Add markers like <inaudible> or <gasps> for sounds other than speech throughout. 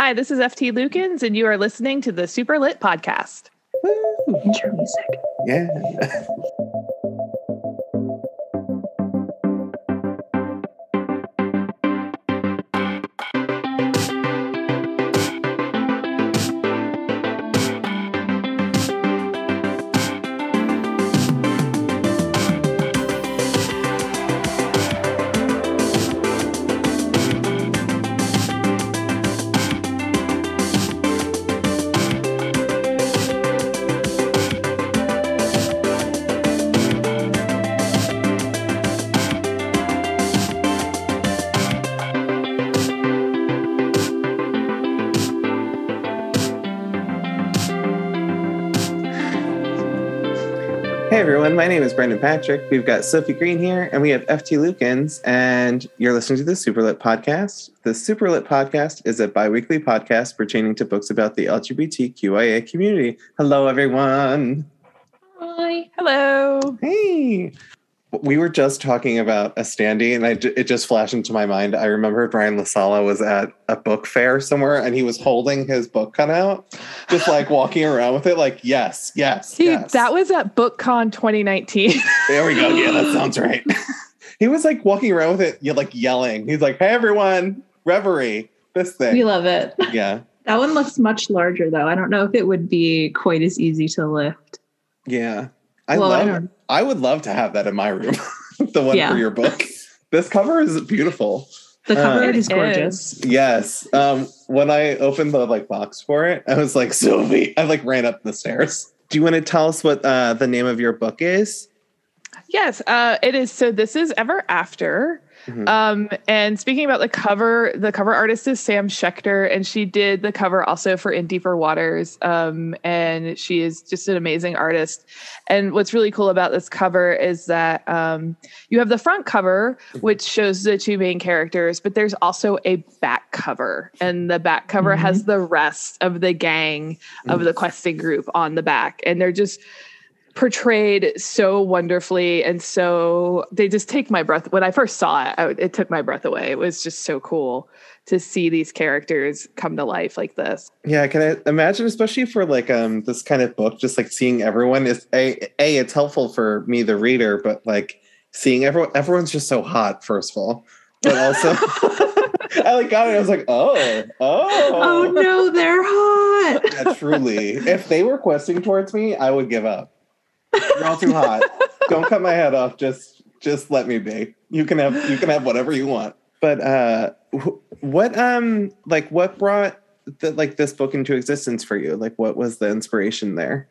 Hi, this is FT Lukens, and you are listening to the Super Lit Podcast. Intro music. Yeah. Everyone, my name is Brendan Patrick. We've got Sophie Green here, and we have FT Lukens, and you're listening to the Superlit Podcast. The Superlit Podcast is a bi weekly podcast pertaining to books about the LGBTQIA community. Hello, everyone. Hi. Hello. Hey. We were just talking about a standee, and I, it just flashed into my mind. I remember Ryan La Sala was at a book fair somewhere, and he was holding his book cut out, just like walking around with it, like, yes, yes. Dude, yes. that was at BookCon 2019. There we go. <laughs> Yeah, that sounds right. he was like walking around with it, yeah, like yelling. He's like, "Hey, everyone, reverie, this thing." We love it. Yeah, That one looks much larger though. I don't know if it would be quite as easy to lift. yeah. I Well, love. don't- I, would love to have that in my room. <laughs> the one Yeah. for your book. <laughs> This cover is beautiful. The cover art is It gorgeous. Yes. Um, when I opened the like box for it, I was like, <laughs> Sylvie. I like ran up the stairs. Do you want to tell us what uh, the name of your book is? yes, uh, it is. So this is Ever After. Mhm. Um, and speaking about the cover, the cover artist is Sam Schechter, and she did the cover also for In Deeper Waters. Um, and she is just an amazing artist. And what's really cool about this cover is that um, you have the front cover, which shows the two main characters, but there's also a back cover, and the back cover has the rest of the gang of the questing group on the back, and they're just portrayed so wonderfully and so they just take my breath when i first saw it I, it took my breath away it was just so cool to see these characters come to life like this Yeah, can I imagine, especially for like um this kind of book, just like seeing everyone is a a it's helpful for me, the reader, but like seeing everyone everyone's just so hot, first of all. But also <laughs> I like got it. I was like, oh, oh, Oh no, they're hot. Yeah, truly. If they were questing towards me, I would give up. You're all too hot. Don't cut my head off. Just just let me be. You can have you can have whatever you want. But uh wh- what um like what brought the, like this book into existence for you? Like what was the inspiration there?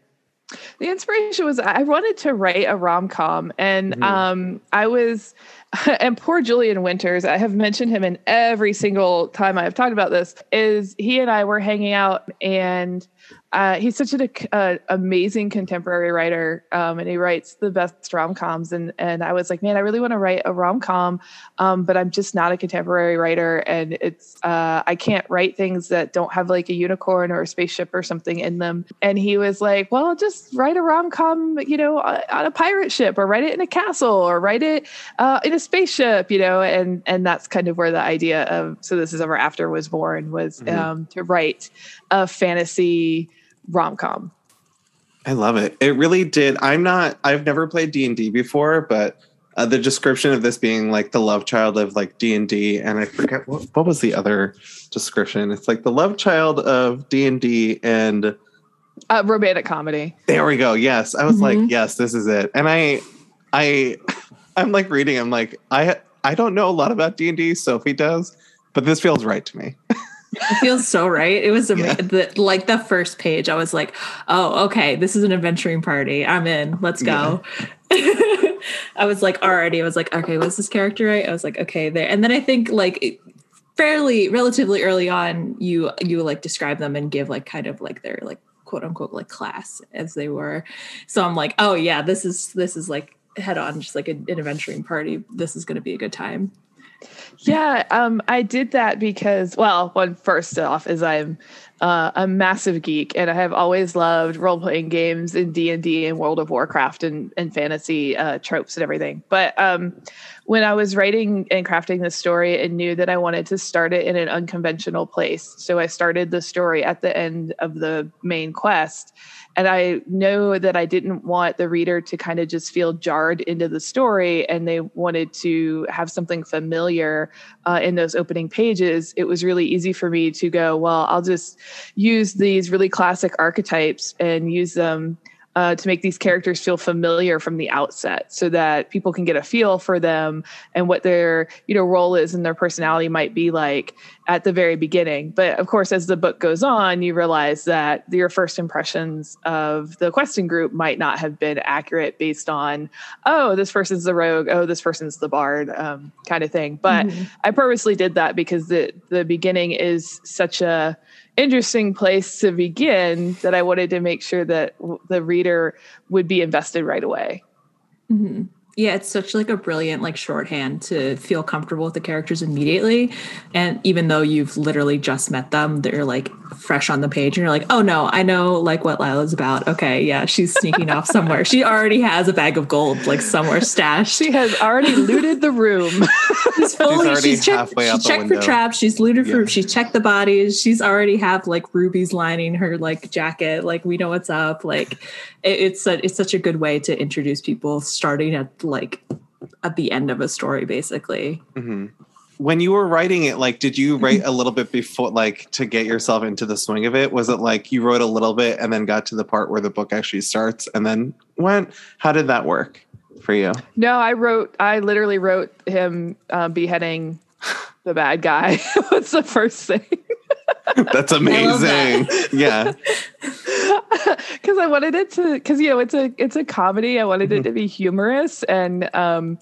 the inspiration was i wanted to write a rom-com and Mhm. um i was <laughs> and poor julian winters i have mentioned him in every single time i've talked about this is he and i were hanging out and uh, he's such an uh, amazing contemporary writer um, and he writes the best rom-coms and and i was like man i really want to write a rom-com um, but i'm just not a contemporary writer and it's uh, i can't write things that don't have like a unicorn or a spaceship or something in them and he was like well just write a rom-com you know on on a pirate ship or write it in a castle or write it uh, in a spaceship you know and and that's kind of where the idea of so this is ever after was born was Mhm. um, to write a fantasy rom-com I love it. It really did. I'm not I've never played D&D before, but uh, the description of this being like the love child of like D&D and I forget what, what was the other description. It's like the love child of D&D and uh, romantic comedy There we go. Yes. I was Mhm. like, yes, this is it. And I I <laughs> I'm like reading, I'm like, I I don't know a lot about D&D, Sophie does, but this feels right to me. <laughs> It feels so right. It was <laughs> Yeah. the, like the first page. I was like, oh, okay, this is an adventuring party. I'm in. Let's go. <laughs> I was like, already. I was like, okay, was this character right? I was like, okay, there. And then I think like fairly, relatively early on, you you like describe them and give like kind of like their like quote unquote like class as they were. So I'm like, oh yeah, this is this is like head on, just like an adventuring party. This is going to be a good time. Yeah, um, I did that because, well, one first off is I'm uh, a massive geek, and I have always loved role playing games in D and D and World of Warcraft and and fantasy uh, tropes and everything. But um, when I was writing and crafting this story and knew that I wanted to start it in an unconventional place. So I started the story at the end of the main quest. And I know that I didn't want the reader to kind of just feel jarred into the story and they wanted to have something familiar uh, in those opening pages. It was really easy for me to go, well, I'll just use these really classic archetypes and use them uh, to make these characters feel familiar from the outset so that people can get a feel for them and what their you know role is and their personality might be like at the very beginning but of course as the book goes on you realize that your first impressions of the questing group might not have been accurate based on oh this person's the rogue oh this person's the bard um, kind of thing but mm-hmm. i purposely did that because the the beginning is such a interesting place to begin that I wanted to make sure that the reader would be invested right away. Mm-hmm. Yeah, it's such like a brilliant like shorthand to feel comfortable with the characters immediately. And even though you've literally just met them, they're like fresh on the page and you're like, oh no, I know like what Lila's about. Okay, yeah, she's sneaking off somewhere. She already has a bag of gold like somewhere stashed. She has already looted the room. <laughs> she's fully she's, she's checked, she checked for traps, she's looted yeah. for she's checked the bodies, she's already have like rubies lining her like jacket. Like we know what's up. Like it, it's a, it's such a good way to introduce people starting at like at the end of a story basically mm-hmm. when you were writing it like did you write a little bit before like to get yourself into the swing of it was it like you wrote a little bit and then got to the part where the book actually starts and then went how did that work for you no i wrote i literally wrote him uh, beheading <laughs> the bad guy <laughs> What's the first thing That's amazing. That. yeah. <laughs> Cuz I wanted it to cuz you know it's a it's a comedy. I wanted mm-hmm. it to be humorous and um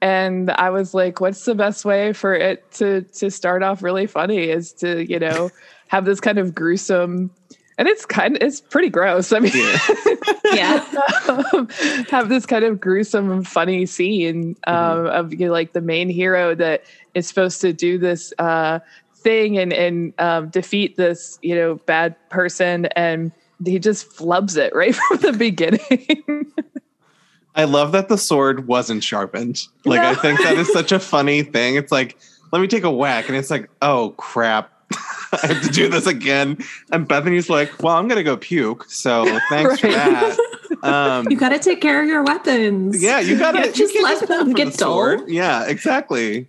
and I was like what's the best way for it to to start off really funny is to, you know, <laughs> have this kind of gruesome and it's kind of it's pretty gross. I mean, <laughs> yeah, um, have this kind of gruesome, funny scene um, mm-hmm. of you know, like the main hero that is supposed to do this uh, thing and and um, defeat this you know bad person, and he just flubs it right <laughs> from the beginning. I love that the sword wasn't sharpened. Like no. I think that is such a <laughs> funny thing. It's like let me take a whack, and it's like oh crap. <laughs> I have to do this again. And Bethany's like, well, I'm going to go puke. So thanks right. for that. Um, you got to take care of your weapons. Yeah, you got to just let them get the dull. Yeah, exactly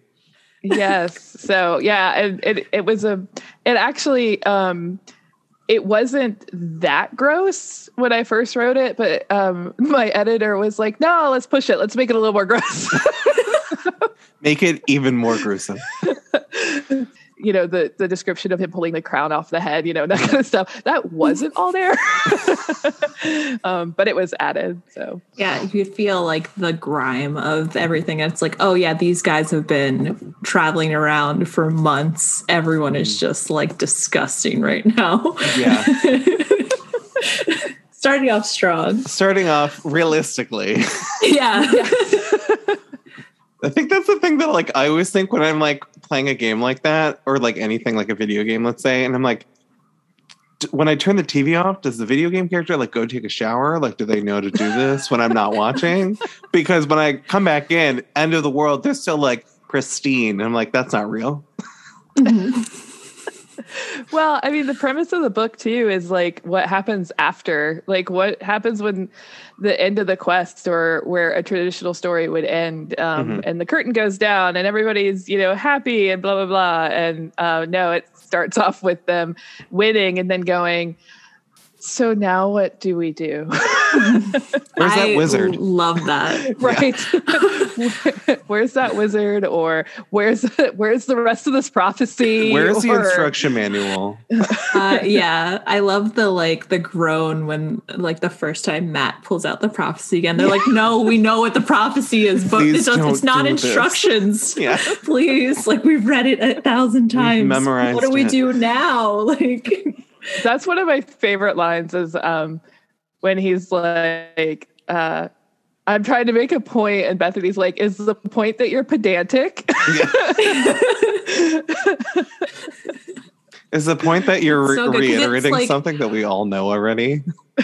yes. So yeah, it, it it was a it actually um it wasn't that gross when I first wrote it, but um <laughs> my editor was like, "No, let's push it. Let's make it a little more gross." <laughs> make it even more gruesome <laughs> you know the the description of him pulling the crown off the head you know that kind of stuff. That wasn't all there. <laughs> Um, but it was added so. Yeah you feel like the grime of everything. It's like oh yeah these guys have been traveling around for months. Everyone is mm. just like disgusting right now. Yeah. <laughs> Starting off strong. Starting off realistically. <laughs> Yeah. yeah. I think that's the thing that like I always think when I'm like playing a game like that or like anything like a video game, let's say, and I'm like, when I turn the TV off, does the video game character like go take a shower? Like, do they know to do this when I'm not watching? <laughs> Because when I come back in, end of the world, they're still like pristine. And I'm like, that's not real. Mm-hmm well, I mean, the premise of the book too is like what happens after, like what happens when the end of the quest or where a traditional story would end, um, mm-hmm. and the curtain goes down and everybody's you know happy and blah blah blah, and uh, no, it starts off with them winning and then going so now what do we do? <laughs> Where's that wizard? Love that. <laughs> right. <laughs> where's that wizard or where's where's the rest of this prophecy? Where's or, the instruction manual? Uh, yeah, I love the like the groan when like the first time Matt pulls out the prophecy again. They're like, "No, we know what the prophecy is, but it's, it's, not instructions. Yeah. Please, like we've read it a thousand times. We've memorized. What do we it. do now? Like that's one of my favorite lines is um, when he's like, uh, I'm trying to make a point, and Bethany's like, "Is the point that you're pedantic?" <laughs> Is the point that you're so reiterating like, something that we all know already? <laughs>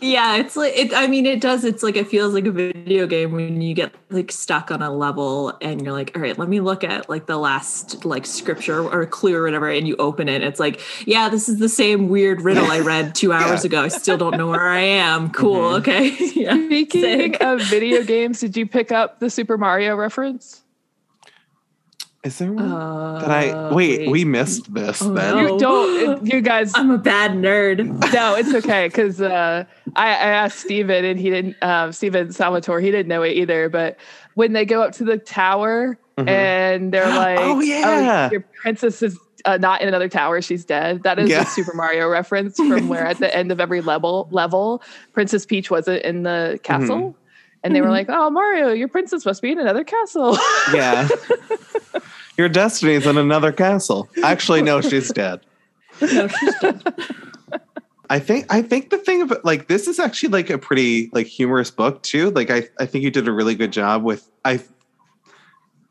yeah, it's like it. I mean, it does. It's like it feels like a video game when you get like stuck on a level and you're like, all right, let me look at like the last like scripture or clue or whatever, and you open it. It's like, yeah, this is the same weird riddle I read two <laughs> hours Yeah. ago. I still don't know where I am. <laughs> Cool. Mm-hmm. Okay. <laughs> yeah. Speaking Sick. of video games, did you pick up the Super Mario reference? Is there one Uh, that I wait, We missed this Oh, then. no. You don't. You guys. I'm a bad nerd. No, it's okay because uh, I, I asked Steven and he didn't. Um, Steven Salvatore, he didn't know it either. But when they go up to the tower Mhm. and they're <gasps> like, Oh, yeah. your princess is uh, not in another tower; she's dead." That is Yeah. a Super Mario reference from where at the <laughs> end of every level, level, Princess Peach wasn't in the castle. Mm-hmm. And they were mm-hmm. like, "Oh, Mario, your princess must be in another castle." <laughs> yeah. Your destiny's in another castle. Actually, no, she's dead. No, she's dead. <laughs> I think I think the thing about like this is actually like a pretty like humorous book too. Like I I think you did a really good job with I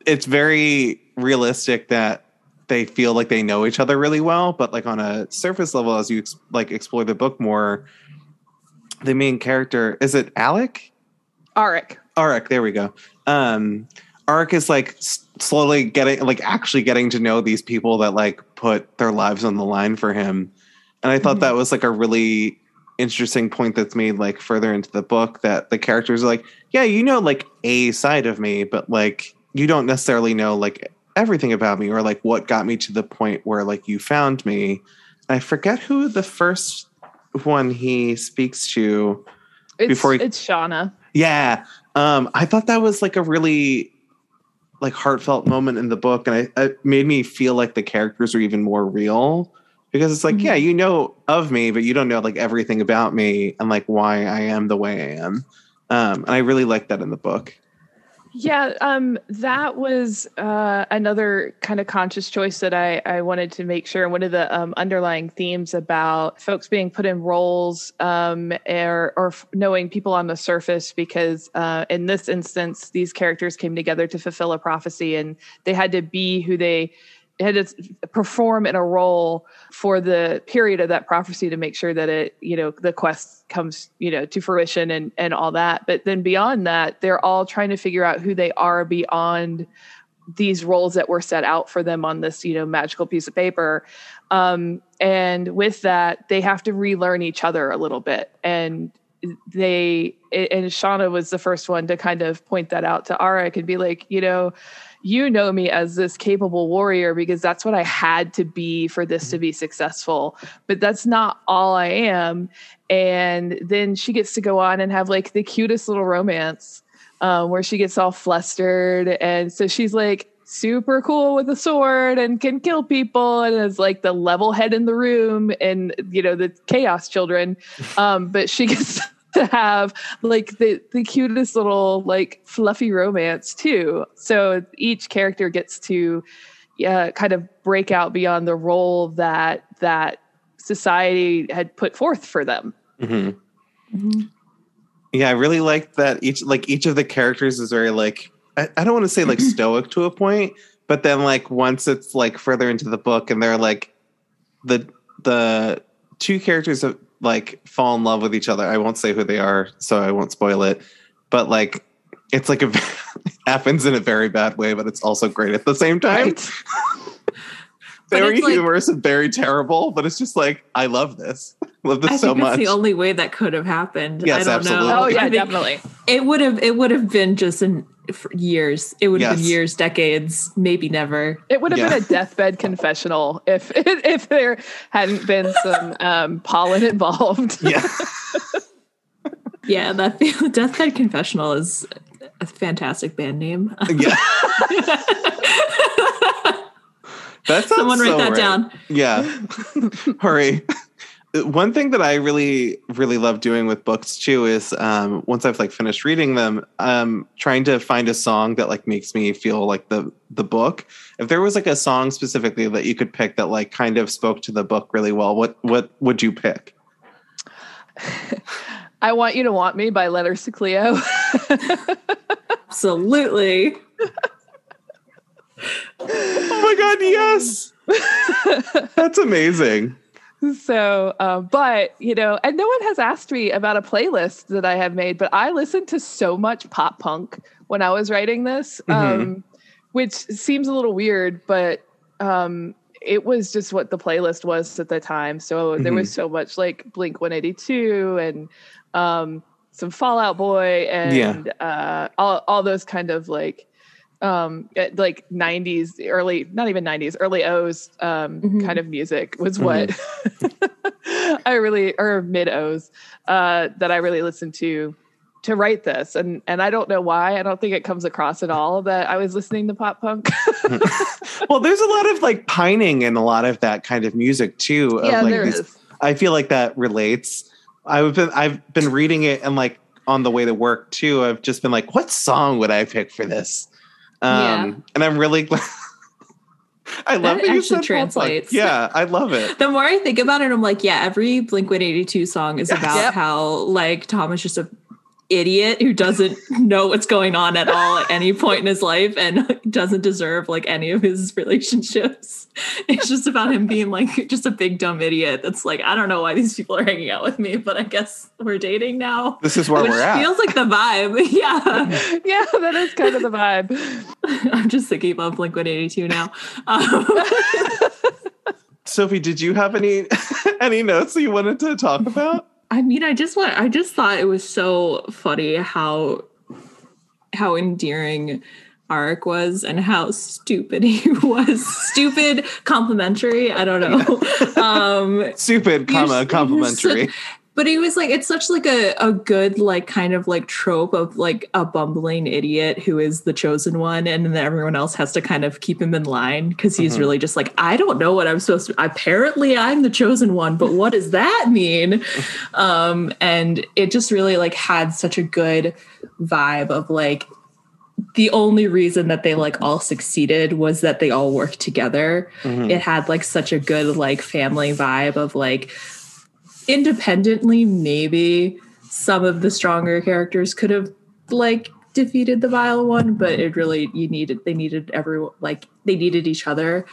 it's very realistic that they feel like they know each other really well, but like on a surface level as you like explore the book more the main character is it Alec? Arik. Arik, there we go. Um, Arik is like slowly getting, like, actually getting to know these people that like put their lives on the line for him, and I thought Mhm. that was like a really interesting point that's made like further into the book that the characters are like, yeah, you know, like a side of me, but like you don't necessarily know like everything about me or like what got me to the point where like you found me. I forget who the first one he speaks to It's, Before he- it's Shauna. Yeah. Um, I thought that was like a really like heartfelt moment in the book, and I, it made me feel like the characters are even more real because it's like, Mhm. yeah, you know of me, but you don't know like everything about me and like why I am the way I am. Um, and I really like that in the book. Yeah, um, that was uh, another kind of conscious choice that I, I wanted to make sure. One of the um, underlying themes about folks being put in roles um, or, or knowing people on the surface, because uh, in this instance, these characters came together to fulfill a prophecy and they had to be who they had to perform in a role for the period of that prophecy to make sure that it you know the quest comes you know to fruition and and all that. But then beyond that they're all trying to figure out who they are beyond these roles that were set out for them on this you know magical piece of paper. Um, and with that they have to relearn each other a little bit. And they and shauna was the first one to kind of point that out to arik and be like you know you know me as this capable warrior because that's what I had to be for this to be successful. But that's not all I am. And then she gets to go on and have like the cutest little romance um, where she gets all flustered. And so she's like super cool with a sword and can kill people and is like the level head in the room and, you know, the chaos children. <laughs> Um, but she gets <laughs> to have like the the cutest little like fluffy romance too. So each character gets to yeah kind of break out beyond the role that that society had put forth for them. Mm-hmm. Yeah, I really like that each like each of the characters is very like I, I don't want to say like <clears throat> stoic to a point, but then like once it's like further into the book and they're like the the two characters have like fall in love with each other. I won't say who they are, so I won't spoil it. But like it's like a <laughs> happens in a very bad way, but it's also great at the same time. Right. <laughs> Very it's like- humorous and very terrible, but it's just like I love this. <laughs> love this I so think that's much. the only way that could have happened. Yes, I don't absolutely. know. Oh yeah, definitely. It would have. It would have been just in for years. It would have been years, decades, maybe never. It would have Yeah. been a deathbed <laughs> confessional if <laughs> if there hadn't been some um, pollen involved. yeah. <laughs> Yeah, that Deathbed Confessional is a fantastic band name. yeah. That Someone write so that right. down. Yeah. Hurry. One thing that I really, really love doing with books too is um, once I've like finished reading them, um, trying to find a song that like makes me feel like the the book. If there was like a song specifically that you could pick that like kind of spoke to the book really well, what what would you pick? I want you to want me by Letters to Cleo. <laughs> Absolutely. Oh my god, yes. <laughs> That's amazing. So, uh, but you know, and no one has asked me about a playlist that I have made, but I listened to so much pop punk when I was writing this, Mhm. um, which seems a little weird, but um, it was just what the playlist was at the time. So there was so much like Blink 182 and um, some Fallout Boy and uh, all all those kind of like um eh, like 90s early not even 90s early o's um Mhm. kind of music was what <laughs> i really or mid o's uh that i really listened to to write this and and i don't know why i don't think it comes across at all that i was listening to pop punk <laughs> well, there's a lot of like pining in a lot of that kind of music too. of, yeah like there these- is I feel like that relates. I've been I've been reading it and like on the way to work too. I've just been like, what song would I pick for this? Um, Yeah. and I'm really glad. <laughs> I love That that, actually translates. Yeah, I love it. The more I think about it, I'm like, yeah, every Blink 182 song is <laughs> about Yep. how like Tom is just a idiot who doesn't <laughs> know what's going on at all at any point in his life and <laughs> doesn't deserve like any of his relationships. <laughs> It's just about him being like just a big dumb idiot that's like, I don't know why these people are hanging out with me, but I guess we're dating now. This is where Which we're at. feels like the vibe. Yeah. yeah that is kind of the vibe I'm just thinking about Blink 182 now. Um, Sophie, did you have any any notes that you wanted to talk about? I mean, I just want I just thought it was so funny how how endearing Arik was and how stupid <laughs> he was. stupid complimentary. I don't know. <laughs> Um Stupid, comma complimentary. you're but he was like it's such like a, a good like kind of like trope of like a bumbling idiot who is the chosen one and then everyone else has to kind of keep him in line because he's Mhm. really just like i don't know what i'm supposed to apparently i'm the chosen one but what does that mean <laughs> um and it just really like had such a good vibe of like the only reason that they like all succeeded was that they all worked together Mhm. it had like such a good like family vibe of like independently maybe some of the stronger characters could have like defeated the vile one but it really you needed they needed everyone like they needed each other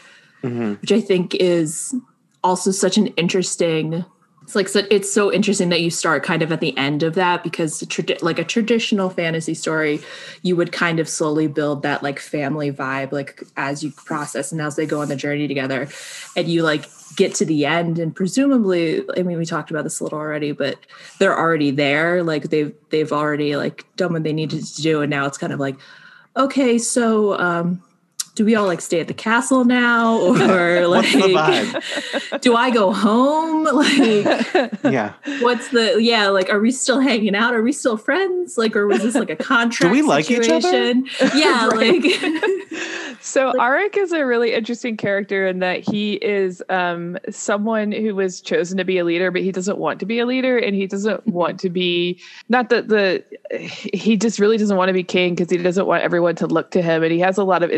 Mhm. which i think is also such an interesting it's like so, it's so interesting that you start kind of at the end of that because tradi- like a traditional fantasy story you would kind of slowly build that like family vibe like as you process and as they go on the journey together and you like get to the end. And presumably i mean we talked about this a little already but they're already there. Like they've they've already like done what they needed to do. And now it's kind of like okay so um do we all like stay at the castle now <laughs> or like What's the vibe? do i go home <laughs> like Yeah. what's the yeah like are we still hanging out are we still friends like or was this like a <laughs> contract Do we like each other? yeah like So Like- Arik is a really interesting character in that he is um, someone who was chosen to be a leader, but he doesn't want to be a leader, and he doesn't want to be not that the he just really doesn't want to be king because he doesn't want everyone to look to him, and he has a lot of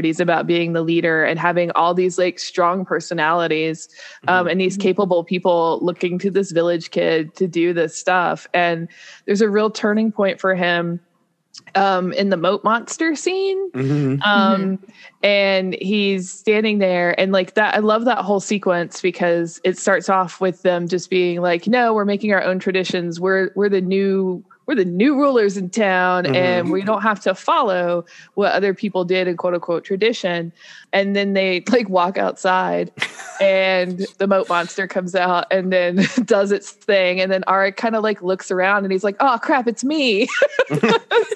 insecurities about being the leader and having all these like strong personalities um, and these capable people looking to this village kid to do this stuff, and there's a real turning point for him um, in the moat monster scene. Mhm. um and he's standing there and like that i love that whole sequence because it starts off with them just being like no we're making our own traditions. We're we're the new we're the new rulers in town Mhm. and we don't have to follow what other people did in quote unquote tradition and then they like walk outside <laughs> and the moat monster comes out and then <laughs> does its thing and then Arik kind of like looks around and he's like oh crap it's me <laughs>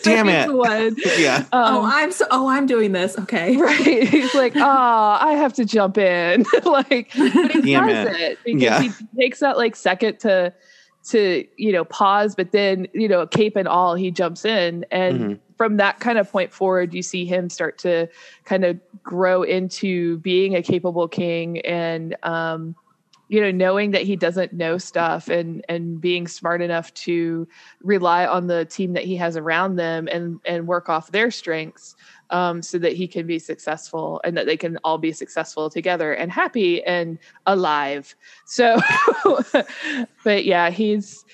Damn it. the one. Yeah. oh Um, i'm so oh i'm doing this okay Right. He's like, oh, I have to jump in. like, but he Damn does it. it, because Yeah. he takes that like second to to, you know, pause, but then, you know, cape and all, he jumps in. And Mhm. from that kind of point forward, you see him start to kind of grow into being a capable king and um you know knowing that he doesn't know stuff and and being smart enough to rely on the team that he has around them and and work off their strengths um, so that he can be successful and that they can all be successful together and happy and alive. So, <laughs> but yeah, he's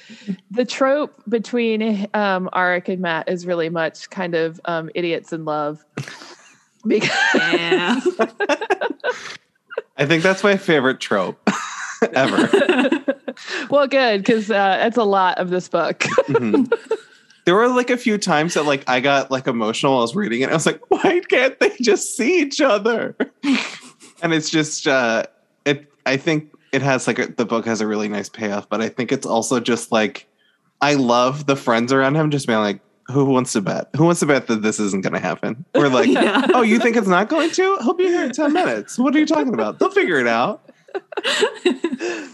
the trope between um, Arik and Matt is really much kind of um, idiots in love. Because yeah I think that's my favorite trope. <laughs> ever. <laughs> well, good because uh, that's a lot of this book. Mhm. There were like a few times that like I got like emotional. While I was reading it. I was like, why can't they just see each other? <laughs> and it's just uh it. I think it has like a, the book has a really nice payoff, but I think it's also just like I love the friends around him just being like, who wants to bet? Who wants to bet that this isn't going to happen? We're <laughs> like, Yeah. oh, you think it's not going to? He'll be here in ten minutes. What are you talking about? They'll figure it out. <laughs>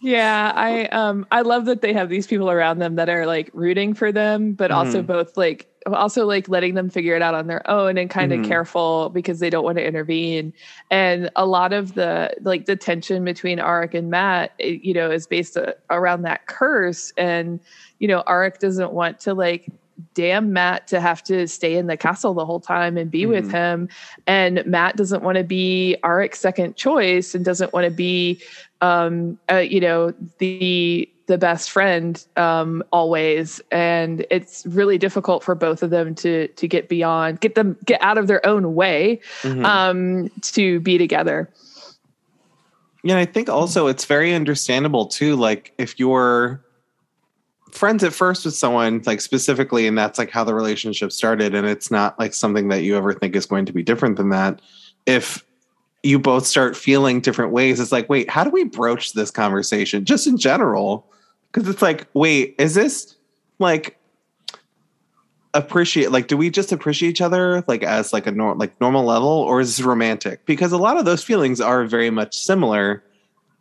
yeah, I um I love that they have these people around them that are like rooting for them, but also Mhm. both like also like letting them figure it out on their own and kind of Mhm. careful because they don't want to intervene. And a lot of the like the tension between Arik and Matt, it, you know, is based uh, around that curse. And you know, Arik doesn't want to like damn Matt to have to stay in the castle the whole time and be with Mhm. him. And Matt doesn't want to be Arik's second choice and doesn't want to be, um, uh, you know, the the best friend um, always. And it's really difficult for both of them to to get beyond, get them get out of their own way Mhm. um, to be together. Yeah, I think also it's very understandable too. Like if you're friends at first with someone, like specifically, and that's like how the relationship started, and it's not like something that you ever think is going to be different than that. If you both start feeling different ways, it's like, wait, how do we broach this conversation just in general? Because it's like, wait, is this like appreciate like do we just appreciate each other like as like a nor- like normal level or is this romantic because a lot of those feelings are very much similar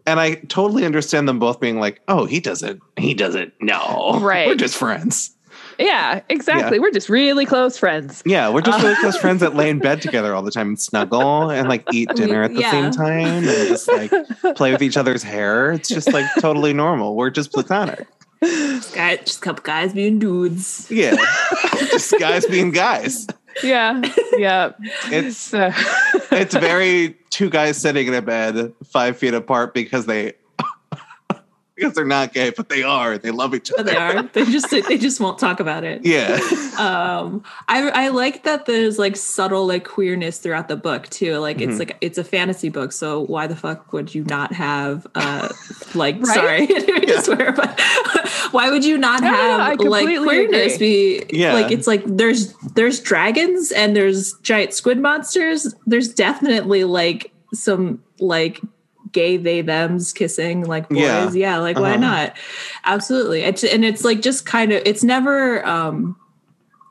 and i totally understand them both being like oh he doesn't he doesn't know <laughs> Right. we're just friends Yeah, exactly. We're just really close friends. yeah we're just really close uh, friends that lay in bed <laughs> together all the time and snuggle and like eat dinner at the Yeah. same time and just like play with each other's hair it's just like totally normal we're just platonic Just, guy, just a couple guys being dudes. yeah just guys being guys <laughs> Yeah, yeah. it's <laughs> So- it's very two guys sitting in a bed five feet apart because they <laughs> because they're not gay, but they are. They love each But other. they are. They just they just won't talk about it. Yeah. um i i like that there's like subtle like queerness throughout the book too like Mhm. it's like it's a fantasy book so why the fuck would you not have uh like Right? sorry <laughs> I didn't mean to swear but why would you not have like completely queerness be Yeah. like it's like there's there's dragons and there's giant squid monsters there's definitely like some like gay they them's kissing like boys Yeah. yeah, like why Uh-huh. not absolutely it's, and it's like just kind of it's never um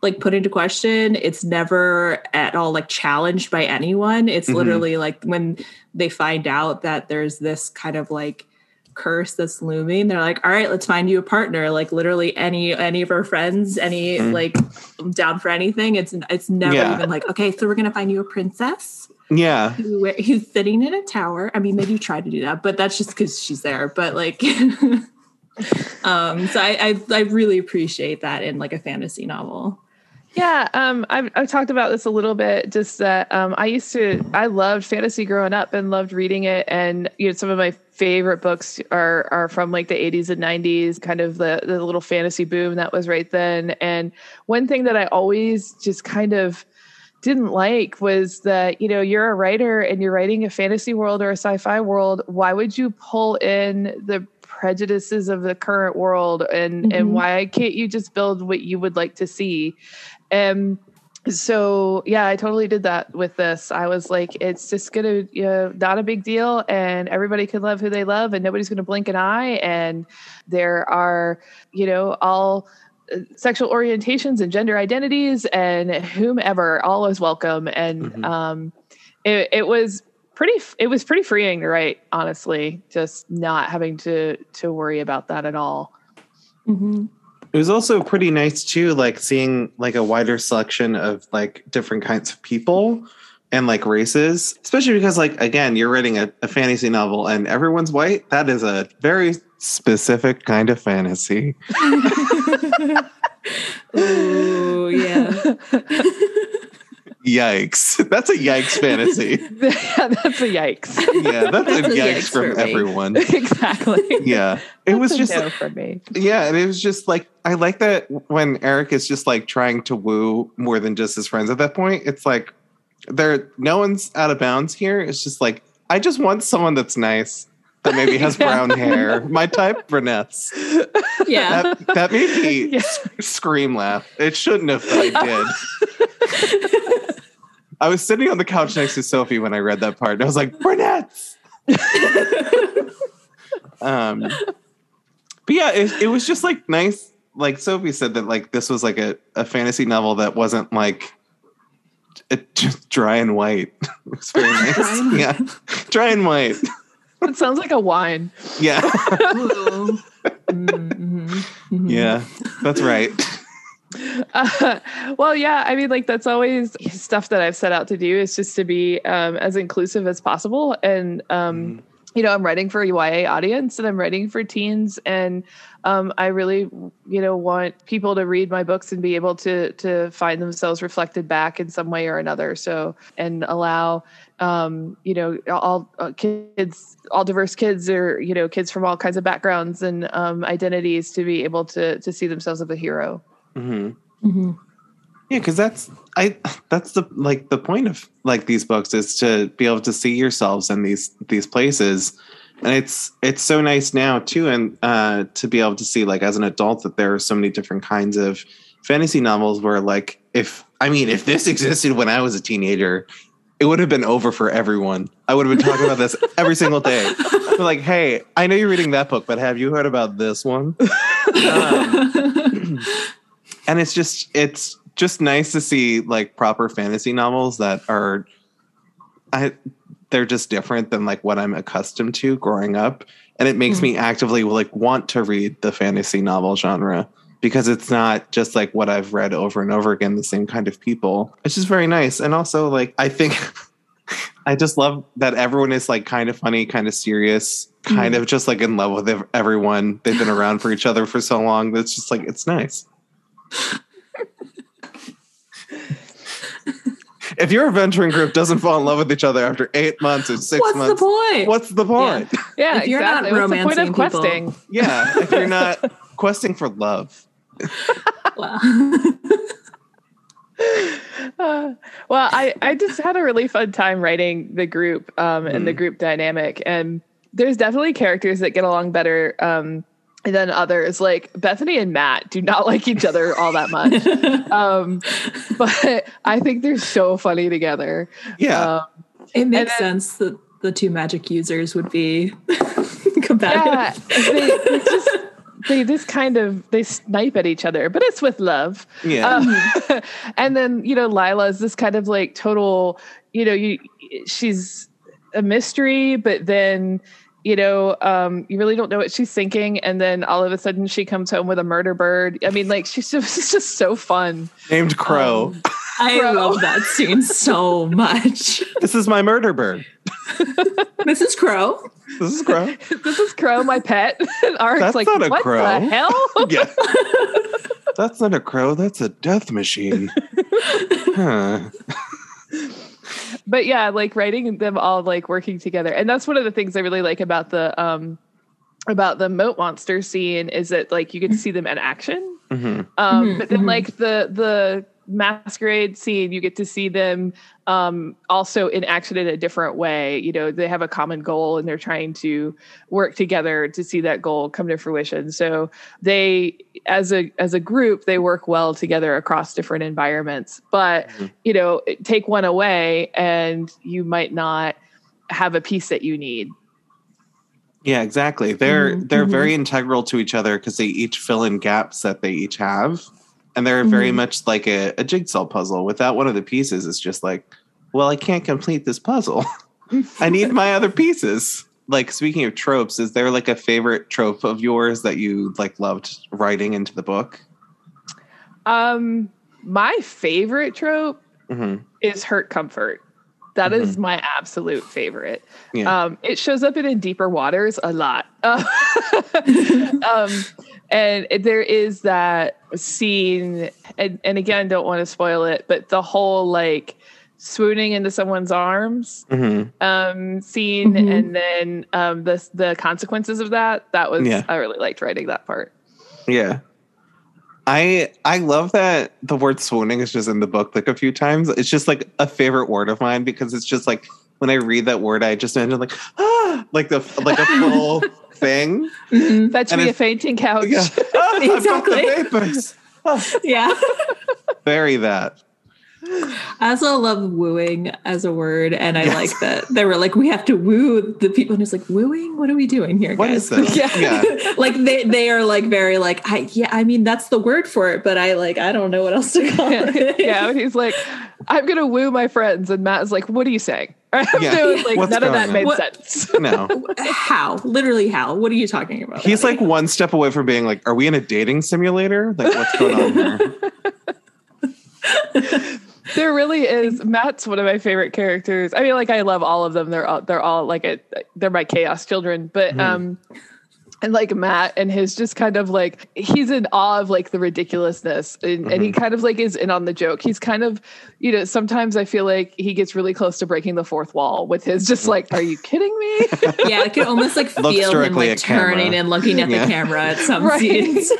like put into question it's never at all like challenged by anyone it's Mhm. literally like when they find out that there's this kind of like curse that's looming they're like all right let's find you a partner like literally any any of our friends any Mhm. like down for anything it's it's never Yeah. even like okay so we're gonna find you a princess Yeah. who, who's sitting in a tower. I mean, they do try to do that, but that's just because she's there. But like, <laughs> um, so I, I I really appreciate that in like a fantasy novel. Yeah, um, I've, I've talked about this a little bit. Just that um, I used to, I loved fantasy growing up and loved reading it. And you know, some of my favorite books are are from like the 80s and 90s, kind of the the little fantasy boom that was right then. And one thing that I always just kind of didn't like was that you know you're a writer and you're writing a fantasy world or a sci-fi world. Why would you pull in the prejudices of the current world and and Mhm. why can't you just build what you would like to see and so yeah i totally did that with this. I was like it's just gonna you know, not a big deal and everybody can love who they love and nobody's gonna blink an eye and there are you know all uh, sexual orientations and gender identities and whomever all is welcome and Mhm. um it, it was pretty it was pretty freeing to write honestly just not having to to worry about that at all It was also pretty nice too, like seeing like a wider selection of like different kinds of people and like races, especially because like again, you're writing a, a fantasy novel and everyone's white. That is a very specific kind of fantasy. <laughs> Ooh, yeah. <laughs> Yikes. That's a yikes fantasy. <laughs> yeah, that's a yikes Yeah, that's, That's a a yikes, yikes from everyone. <laughs> exactly Yeah. It was That's a just no for me Yeah, and it was just like I like that when Arik is just like trying to woo more than just his friends at that point. It's like there no one's out of bounds here. It's just like I just want someone that's nice. that maybe has <laughs> brown hair. My type, brunettes. Yeah. That, that made me Yeah. s- scream laugh. It shouldn't have, but I did. I was sitting on the couch next to Sophie when I read that part, and I was like, brunettes. <laughs> um, but yeah, it, it was just like nice. Like Sophie said that like this was like a, a fantasy novel that wasn't like it just dry and white. <laughs> it was very nice. Dry yeah, dry and white. It sounds like a wine. Yeah, <laughs> Ooh. Mhm, mhm. yeah, that's right. Uh, <laughs> well, yeah, I mean, like that's always stuff that I've set out to do is just to be um, as inclusive as possible. And, um, you know, I'm writing for a YA audience and I'm writing for teens. And um, I really, you know, want people to read my books and be able to, to find themselves reflected back in some way or another. So, and allow, um, you know, all uh, kids, all diverse kids or, you know, kids from all kinds of backgrounds and um, identities to be able to, to see themselves as a hero. Hmm Mhm. Yeah, because that's I that's the like the point of like these books is to be able to see yourselves in these these places. And it's it's so nice now too, and uh, to be able to see like as an adult that there are so many different kinds of fantasy novels where like if I mean if this existed when I was a teenager, it would have been over for everyone. I would have been talking about this every single day. But like, hey, I know you're reading that book, but have you heard about this one? <laughs> Um, and it's just it's just nice to see like proper fantasy novels that are I they're just different than like what I'm accustomed to growing up and it makes me hmm. actively like want to read the fantasy novel genre because it's not just like what I've read over and over again the same kind of people. It's just very nice and also like I think <laughs> I just love that everyone is like kind of funny, kind of serious, kind hmm. of just like in love with everyone. They've been around for each other for so long. That's just like it's nice. If your adventuring group doesn't fall in love with each other after eight months or six What's the months, point? what's the point? Yeah, If you're not exactly. What's the point romancing of people- questing? Yeah, if you're not <laughs> questing for love. Wow. <laughs> Uh, well, I, I just had a really fun time writing the group um, and the Mhm. group dynamic. And there's definitely characters that get along better um, than others. Like Bethany and Matt do not <laughs> like each other all that much. <laughs> um, but I think they're so funny together. Yeah. Um, it makes then- sense that the two magic users would be <laughs> compatible. yeah, they, they just they just kind of they snipe at each other, but it's with love. yeah. Um, and then you know Lila is this kind of like total you know you she's a mystery but then you know um you really don't know what she's thinking and then all of a sudden she comes home with a murder bird i mean like she's just, <laughs> it's just so fun Named Crow. Um, <laughs> I Bro. love that scene so much. <laughs> this is my murder bird. this is Crow. This is Crow. this is crow my pet and Art's That's like not a what crow." the hell yeah. That's not a crow. That's a death machine. Huh. But yeah like writing them all like working together and that's one of the things i really like about the um about the moat monster scene is that like you get to see them in action Mhm. um Mhm, but then mhm. like the the masquerade scene you get to see them um also in action in a different way you know they have a common goal and they're trying to work together to see that goal come to fruition so they as a as a group they work well together across different environments but Mhm. you know take one away and you might not have a piece that you need Yeah, exactly. They're Mhm, they're mhm. very integral to each other because they each fill in gaps that they each have, and they're very Mhm. much like a, a jigsaw puzzle. Without one of the pieces, it's just like, well, I can't complete this puzzle. <laughs> I need my other pieces. Like speaking of tropes, is there like a favorite trope of yours that you like loved writing into the book? um my favorite trope hmm is hurt comfort That is my absolute favorite. Yeah. Um, it shows up in, in deeper waters a lot. Uh, <laughs> um, <laughs> and there is that scene, and, and again, don't want to spoil it, but the whole like swooning into someone's arms hmm um, scene, Mhm. and then um, the the consequences of that. That was Yeah. I really liked writing that part. Yeah. I I love that the word swooning is just in the book like a few times. It's just like a favorite word of mine because it's just like when I read that word, I just imagine like ah, <gasps> like the like a full <laughs> thing. Mhm. Fetch And me a fainting couch. Yeah, Ah, <laughs> <laughs> I've got the Exactly. vapors. Ah, <laughs> Yeah. Very that. I also love wooing as a word, and I like that they were like, we have to woo the people, and it's like wooing. What are we doing here, What guys? is this? Yeah. yeah. like they they are like very like I yeah I mean that's the word for it, but I like I don't know what else to call it. yeah, and he's like, I'm gonna woo my friends, and Matt's like, What are you saying? Yeah. So like What's none of that on? made What- sense. <laughs> No. how literally how? What are you talking about? He's like one step away from being like, are we in a dating simulator? Like, what's going on here? <laughs> there really is. Matt's one of my favorite characters. I mean, like I love all of them. They're all they're all like a, they're my chaos children. But Mhm. um, and like Matt and his just kind of like he's in awe of like the ridiculousness, and, and he kind of like is in on the joke. He's kind of, you know, sometimes I feel like he gets really close to breaking the fourth wall with his just like, are you kidding me? <laughs> yeah, I can almost like feel him like at camera. turning and looking at Yeah. the camera at some right. scenes.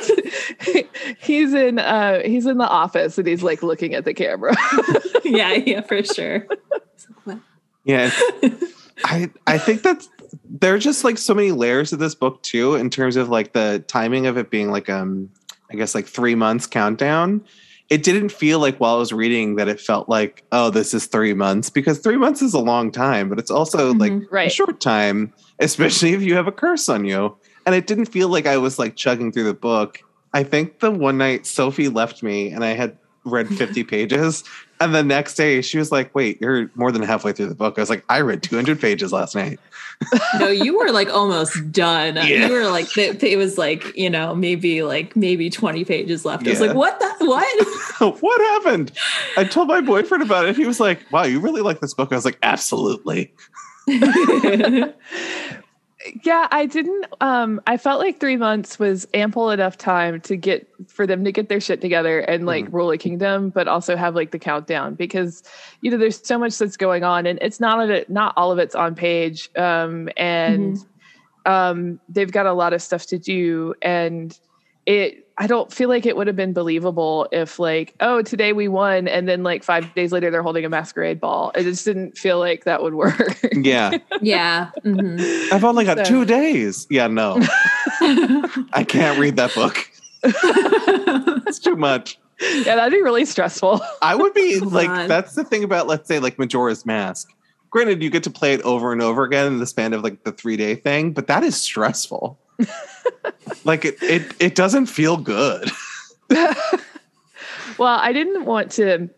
<laughs> he's in uh he's in the office and he's like looking at the camera. <laughs> yeah, yeah, for sure. Yeah. I I think that's there are just like so many layers of this book too, in terms of like the timing of it being like um I guess like three months countdown. It didn't feel like while I was reading that it felt like, oh, this is three months, because three months is a long time, but it's also like Mhm. a right. short time, especially if you have a curse on you. And it didn't feel like I was like chugging through the book. I think the one night Sophie left me and I had read <laughs> 50 pages. And the next day she was like, wait, you're more than halfway through the book. I was like, I read 200 pages last night. No, you were like almost done. Yeah. You were like it, it was like you know maybe like maybe twenty pages left. I was like, what the what? <laughs> <laughs> what happened? I told my boyfriend about it. He was like, wow, you really like this book? I was like, absolutely. <laughs> Yeah, I didn't um I felt like 3 months was ample enough time to get for them to get their shit together and like Mhm. rule a kingdom but also have like the countdown because you know there's so much that's going on and it's not a, not all of it's on page um and um they've got a lot of stuff to do and it I don't feel like it would have been believable if like oh today we won and then like 5 days later they're holding a masquerade ball. It just didn't feel like that would work. <laughs> Yeah. yeah. mhm. I've only got So- two days. Yeah, no. <laughs> I can't read that book. <laughs> It's too much. yeah, that'd be really stressful. I would be Come like, on. that's the thing about, let's say, like Majora's Mask. Granted, you get to play it over and over again in the span of like the three day thing, but that is stressful. <laughs> like it, it, it doesn't feel good. <laughs> well, I didn't want to.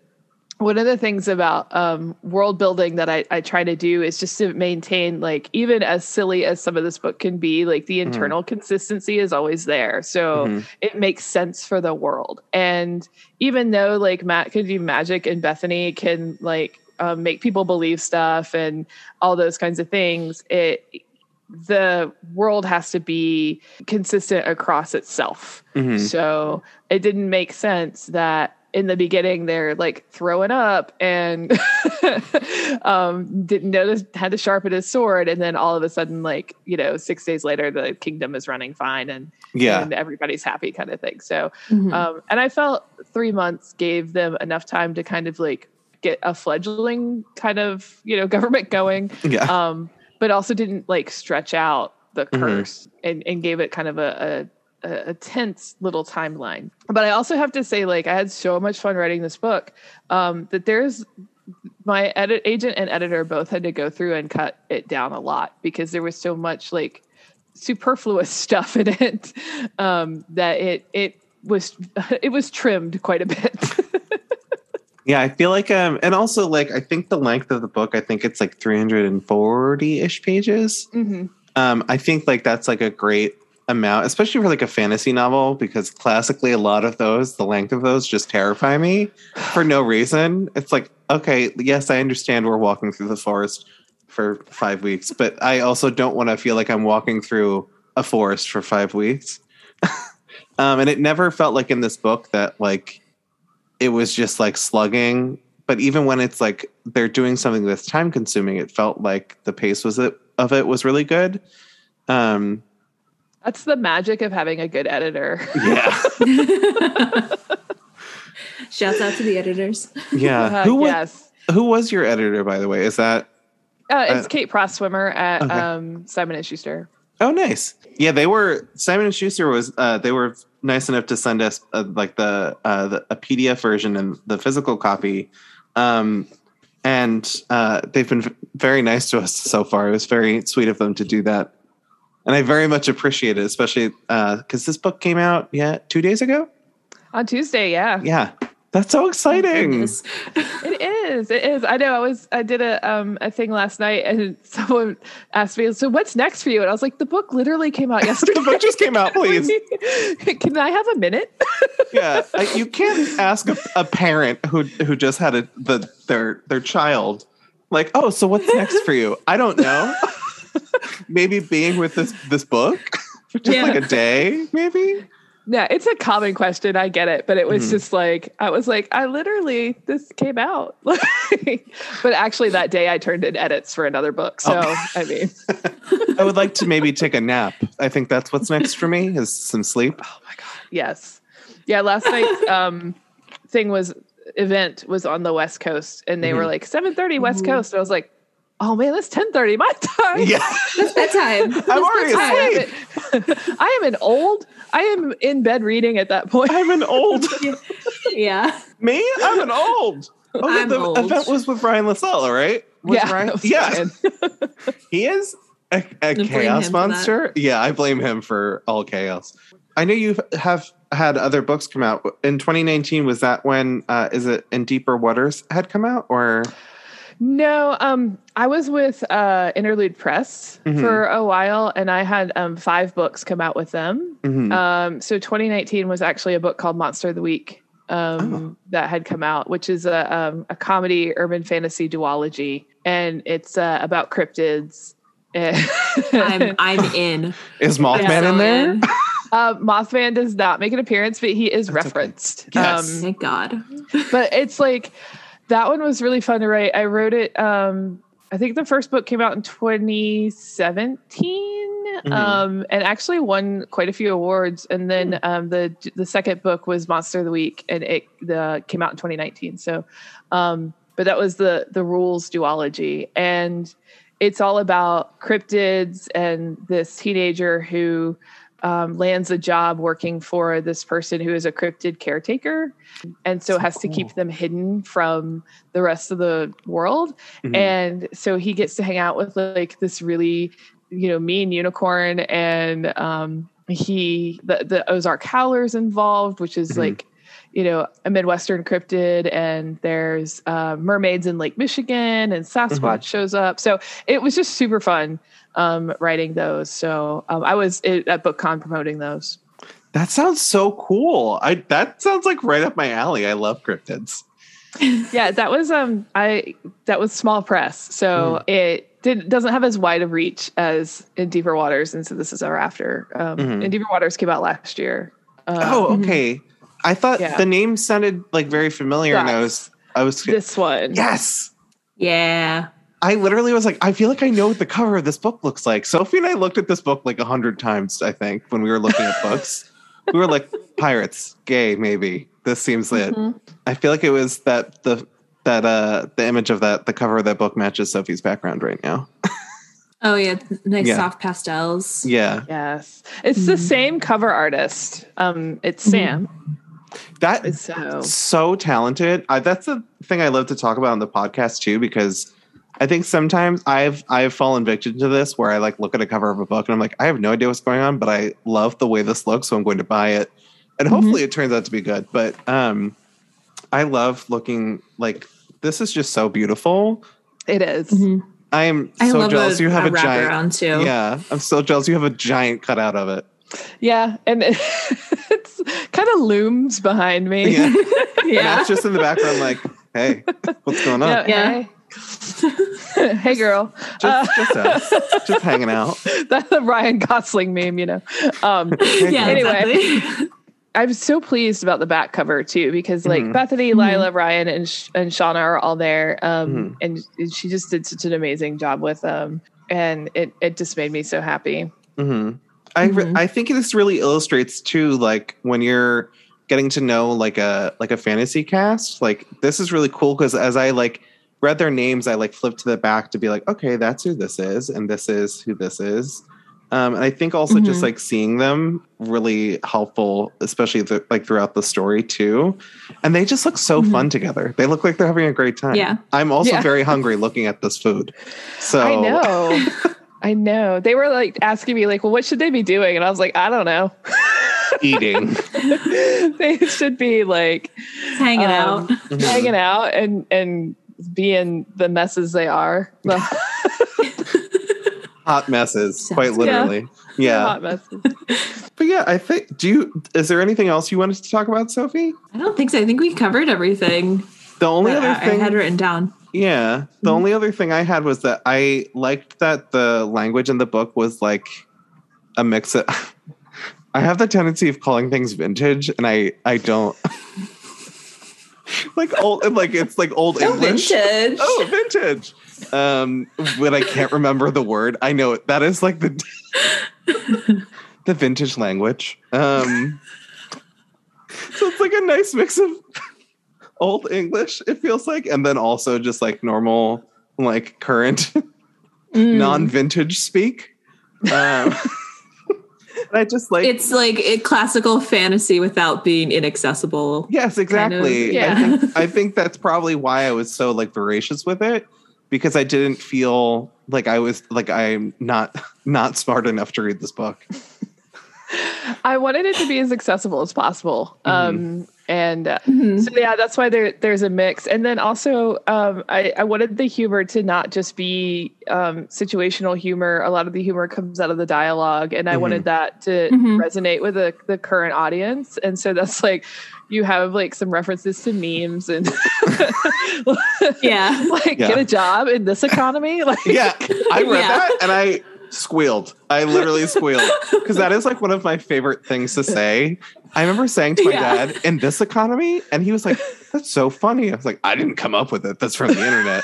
One of the things about um, world building that I, I try to do is just to maintain, like, even as silly as some of this book can be, like, the internal consistency is always there. So Mhm. it makes sense for the world. And even though, like, Matt can do magic and Bethany can, like, um, make people believe stuff and all those kinds of things, it the world has to be consistent across itself. Mhm. So it didn't make sense that in the beginning they're like throwing up and <laughs> um, didn't notice had to sharpen his sword, and then all of a sudden, like you know, six days later, the kingdom is running fine and Yeah. and everybody's happy, kind of thing. So, Mhm. um, and I felt three months gave them enough time to kind of like get a fledgling kind of you know <laughs> government going Yeah. um, but also didn't like stretch out the Mhm. curse and, and gave it kind of a, a, a, a tense little timeline. But I also have to say, like, I had so much fun writing this book um, that there's my edit agent and editor both had to go through and cut it down a lot because there was so much like superfluous <laughs> stuff in it um, that it it was <laughs> it was trimmed quite a bit. Yeah, I feel like um and also like I think the length of the book, I think it's like 340-ish pages. hmm Um I think like that's like a great amount, especially for like a fantasy novel, because classically a lot of those, the length of those just terrify me for no reason. It's like, okay, yes, I understand we're walking through the forest for five weeks, but I also don't want to feel like I'm walking through a forest for five weeks. <laughs> um, and it never felt like in this book that like it was just like slugging. But even when it's like they're doing something that's time consuming, it felt like the pace was it of it was really good. Um, That's the magic of having a good editor. yeah, <laughs> Shouts out to the editors. yeah. Uh, who was yes. who was your editor, by the way? Is that Uh, it's Uh, Kate Prosswimmer at okay. um, Simon and Schuster. Oh, nice. Yeah, they were Simon and Schuster was uh, they were nice enough to send us uh, like the, uh, the a PDF version and the physical copy, um, and uh, they've been very nice to us so far. It was very sweet of them to do that, and I very much appreciate it, especially because this book came out yeah two days ago. On Tuesday, yeah. Yeah, that's so exciting. Goodness. It is. It is. I know. I was. I did a um a thing last night, and <laughs> someone asked me, "So what's next for you?" And I was like, "The book literally came out <laughs> yesterday. the book just came out, <laughs> please. Can I have a minute?" yeah, you can't ask a, a parent who who just had a the their their child like, oh, so what's next for you? I don't know. maybe being with this this book for just Yeah. like a day, maybe. Yeah, it's a common question. I get it, but it was Mhm. just like I was like, I literally this came out, <laughs> but actually that day I turned in edits for another book. So Oh. <laughs> I mean, <laughs> I would like to maybe take a nap. I think that's what's next for me is some sleep. Oh my god. Yes, yeah. Last night's um thing was event was on the West Coast, and they were Mhm. like seven thirty West. Coast. And I was like, oh man, that's ten thirty my time. Yeah, That's bedtime. <laughs> I'm already I asleep. am, <laughs> I am an old. I am in bed reading at that point. I'm an old <laughs> yeah. me. I'm an old. Oh, I'm the old. event was with Ryan La Sala, right? Was yeah, Ryan- yeah. He is a, a chaos him for that. monster. Yeah, I blame him for all chaos. I know you have had other books come out in 2019. Was that when uh, is it in Deeper Waters had come out or? No, um, I was with uh, Interlude Press Mhm. for a while, and I had um, five books come out with them. Mhm. Um, so 2019 was actually a book called Monster of the Week um, Oh. that had come out, which is a, um, a comedy urban fantasy duology, and it's uh, about cryptids. <laughs> I'm I'm in. is Mothman I'm so in there? <laughs> uh, Mothman does not make an appearance, but he is That's okay. referenced. Yes. Um, Thank God. but it's like that one was really fun to write. I wrote it. Um, I think the first book came out in 2017, Mhm. um, and actually won quite a few awards. And then um, the the second book was Monster of the Week, and it the came out in 2019. So, um, but that was the the rules duology, and it's all about cryptids and this teenager who um, lands a job working for this person who is a cryptid caretaker and so, So has to keep them hidden from the rest of the world Mhm. and so he gets to hang out with like this really you know mean unicorn and um he the, the ozark howlers involved which is Mhm. like you know a midwestern cryptid and there's uh, mermaids in lake michigan and sasquatch Mm-hmm. shows up so it was just super fun um writing those so um, i was at at bookcon promoting those That sounds so cool. I that sounds like right up my alley. I love cryptids. <laughs> yeah that was um i that was small press so it did, doesn't have as wide of reach as in deeper waters and so this is our after um Mhm. in deeper waters came out last year um, oh, okay. I thought Yeah. the name sounded like very familiar, and I was I was this one yes. Yeah. I literally was like, I feel like I know what the cover of this book looks like. Sophie and I looked at this book like a hundred times, I think, when we were looking at books. We were like, <laughs> pirates, gay, maybe. This seems it. Mhm. I feel like it was that the that uh the image of that the cover of that book matches Sophie's background right now. <laughs> Oh yeah. Nice Yeah. soft pastels. Yeah. yes it's the Mhm. same cover artist um it's Mhm. sam That so so talented. I, that's the thing I love to talk about on the podcast too, because I think sometimes I've I've fallen victim to this where I like look at a cover of a book and I'm like, I have no idea what's going on, but I love the way this looks, so I'm going to buy it. And Mhm. hopefully it turns out to be good. But um I love looking like this is just so beautiful. it is. Mhm. I am I so love jealous a, you have a a, giant wraparound too. Yeah, I'm so jealous you have a giant cutout of it. Yeah and <laughs> it's kind of looms behind me Yeah. <laughs> And yeah. that's just in the background, like, hey, what's going on? Yeah, Yeah. hey. <laughs> hey girl Just, Uh, just us, just hanging out. that's the ryan gosling meme you know um yeah. Anyway. Exactly. I'm so pleased about the back cover too because like Mhm. Bethany, Mhm. Lila, Ryan, and Sh- and Shauna are all there, um, Mhm. and, and she just did such an amazing job with them, and it it just made me so happy. I Mhm. I think this really illustrates too, like when you're getting to know like a like a fantasy cast. Like this is really cool because as I like read their names, I like flipped to the back to be like, okay, that's who this is, and this is who this is. Um, and I think also just Mhm. like seeing them really helpful, especially the, like throughout the story too. And they just look so Mhm. fun together. They look like they're having a great time. Yeah. I'm also Yeah. very hungry <laughs> looking at this food. So I know. <laughs> I know. They were like asking me, like, well, what should they be doing? And I was like, I don't know. <laughs> eating. <laughs> they should be like Hanging um, out. Mhm. hanging out and and being the messes they are. The <laughs> Hot messes, quite literally. Yeah. hot messes. But yeah, I think do you is there anything else you wanted to talk about, Sophie? I don't think so. I think we covered everything The only that other I, I had written down. Yeah. The Mhm. only other thing I had was that I liked that the language in the book was like a mix of <laughs> I have the tendency of calling things vintage and I I don't <laughs> like old and like it's like old Oh, English. vintage. Oh, vintage. Um but I can't remember the word. I know it. That is like the <laughs> the vintage language. Um so it's like a nice mix of old English, it feels like, and then also just like normal, like current Mm. non-vintage speak. Um, <laughs> I just like It's like a classical fantasy without being inaccessible. yes, kind of, exactly. yeah. I think <laughs> I think that's probably why I was so like voracious with it because I didn't feel like I was like I'm not <laughs> not smart enough to read this book. I wanted it to be as accessible as possible. Um, and uh, Mhm. so yeah, that's why there there's a mix. And then also, um, I, I wanted the humor to not just be um, situational humor. A lot of the humor comes out of the dialogue, and I Mhm. wanted that to Mhm. resonate with the the current audience. And so that's like you have like some references to memes and <laughs> Yeah. <laughs> like Yeah. get a job in this economy. <laughs> Like Yeah, I read Yeah. that and I squealed. I literally <laughs> squealed because that is like one of my favorite things to say. I remember saying to my Yeah. dad, "In this economy," and he was like, "That's so funny." I was like, "I didn't come up with it. That's from the internet."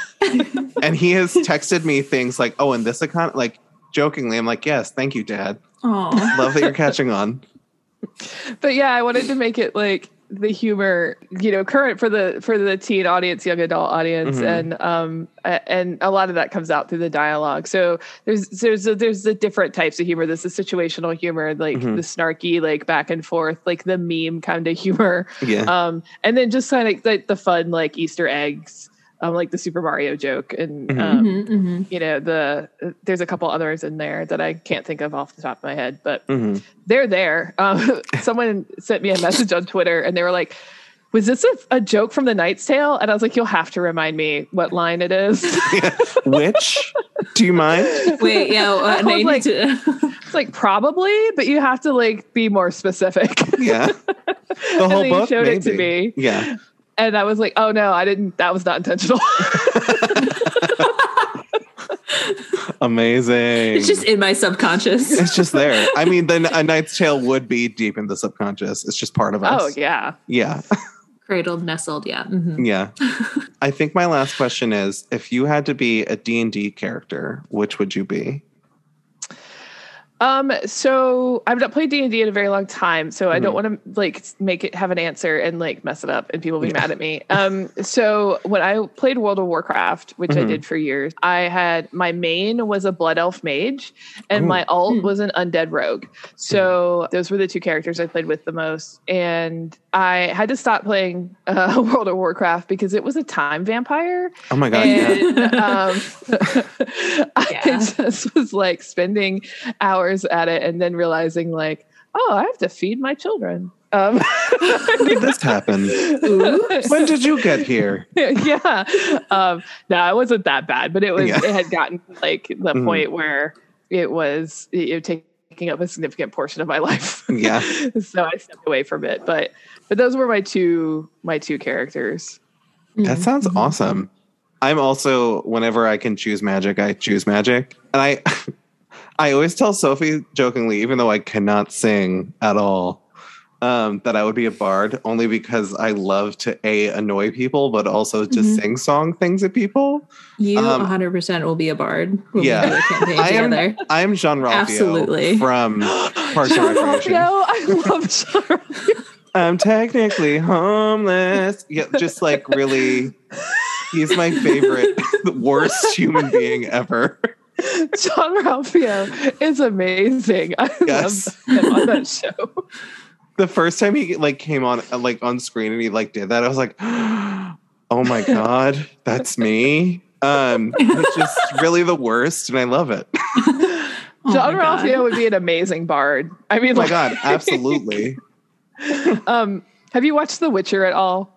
<laughs> and he has texted me things like, "Oh, in this economy," like jokingly. I'm like, "Yes, thank you, Dad. Aw. Love that you're catching on." but yeah, I wanted to make it like the humor, you know, current for the for the teen audience, young adult audience, Mhm. and um and a lot of that comes out through the dialogue. So there's there's a, there's the different types of humor. There's the situational humor, like Mhm. the snarky, like back and forth, like the meme kind of humor, Yeah, um, and then just kind of like the fun, like Easter eggs, um, like the Super Mario joke, and Mhm. um, Mhm, mhm. you know the there's a couple others in there that I can't think of off the top of my head, but Mhm. they're there. Um, <laughs> someone sent me a message on Twitter and they were like, was this a, a joke from the Knight's Tale? And I was like, you'll have to remind me what line it is. <laughs> which do you mind? Wait, yeah. <laughs> Uh, I now you was need to. it's like probably, but you have to like be more specific. Yeah, the and whole then book. you showed it to me. Yeah, And I was like, oh no, I didn't, that was not intentional. <laughs> amazing. it's just in my subconscious. It's just there. I mean, then a <laughs> Knight's Tale would be deep in the subconscious. It's just part of us. oh yeah. yeah. <laughs> Cradled, nestled. Yeah. mhm. Yeah. I think my last question is if you had to be a D&D character, which would you be? Um, so I've not played D and D in a very long time, so I don't Mhm. want to like make it have an answer and like mess it up and people be Yeah. mad at me. Um, so when I played World of Warcraft, which I Mhm. did for years, I had my main was a Blood Elf mage, and Ooh. my alt Hmm. was an undead rogue. So those were the two characters I played with the most, and I had to stop playing uh, <laughs> World of Warcraft because it was a time vampire Oh my god, yeah. and um, <laughs> I just was like spending hours at it and then realizing like, oh, I have to feed my children. Um, When <laughs> did this happen? Oops. When did you get here? <laughs> yeah. Um, no, it wasn't that bad, but it was. Yeah. It had gotten like the Mhm. point where it was you know, taking up a significant portion of my <laughs> life. Yeah. so I stepped away from it, but but those were my two my two characters. That sounds Mhm. awesome. I'm also whenever I can choose magic, I choose magic. And I I always tell Sophie jokingly, even though I cannot sing at all, um, that I would be a bard only because I love to a annoy people, but also to Mhm. sing song things at people. You Um, 100% will be a bard. When yeah. We do a <laughs> I am- Jean Ralphio Absolutely. from <gasps> Parks and Jean Recreation. Ralphio, I love Jean Ralphio. I'm technically homeless. Yeah, just like really He's my favorite, the <laughs> worst human being ever. <laughs> Jean Ralphio is amazing. I Yes. love him on that show. The first time he like came on like on screen and he like did that, I was like, <gasps> oh my god, that's me. Um, it's just really the worst, and I love it. Oh Oh Jean my God. Ralphio would be an amazing bard. I mean, Oh my like, god, absolutely. <laughs> um, have you watched The Witcher at all?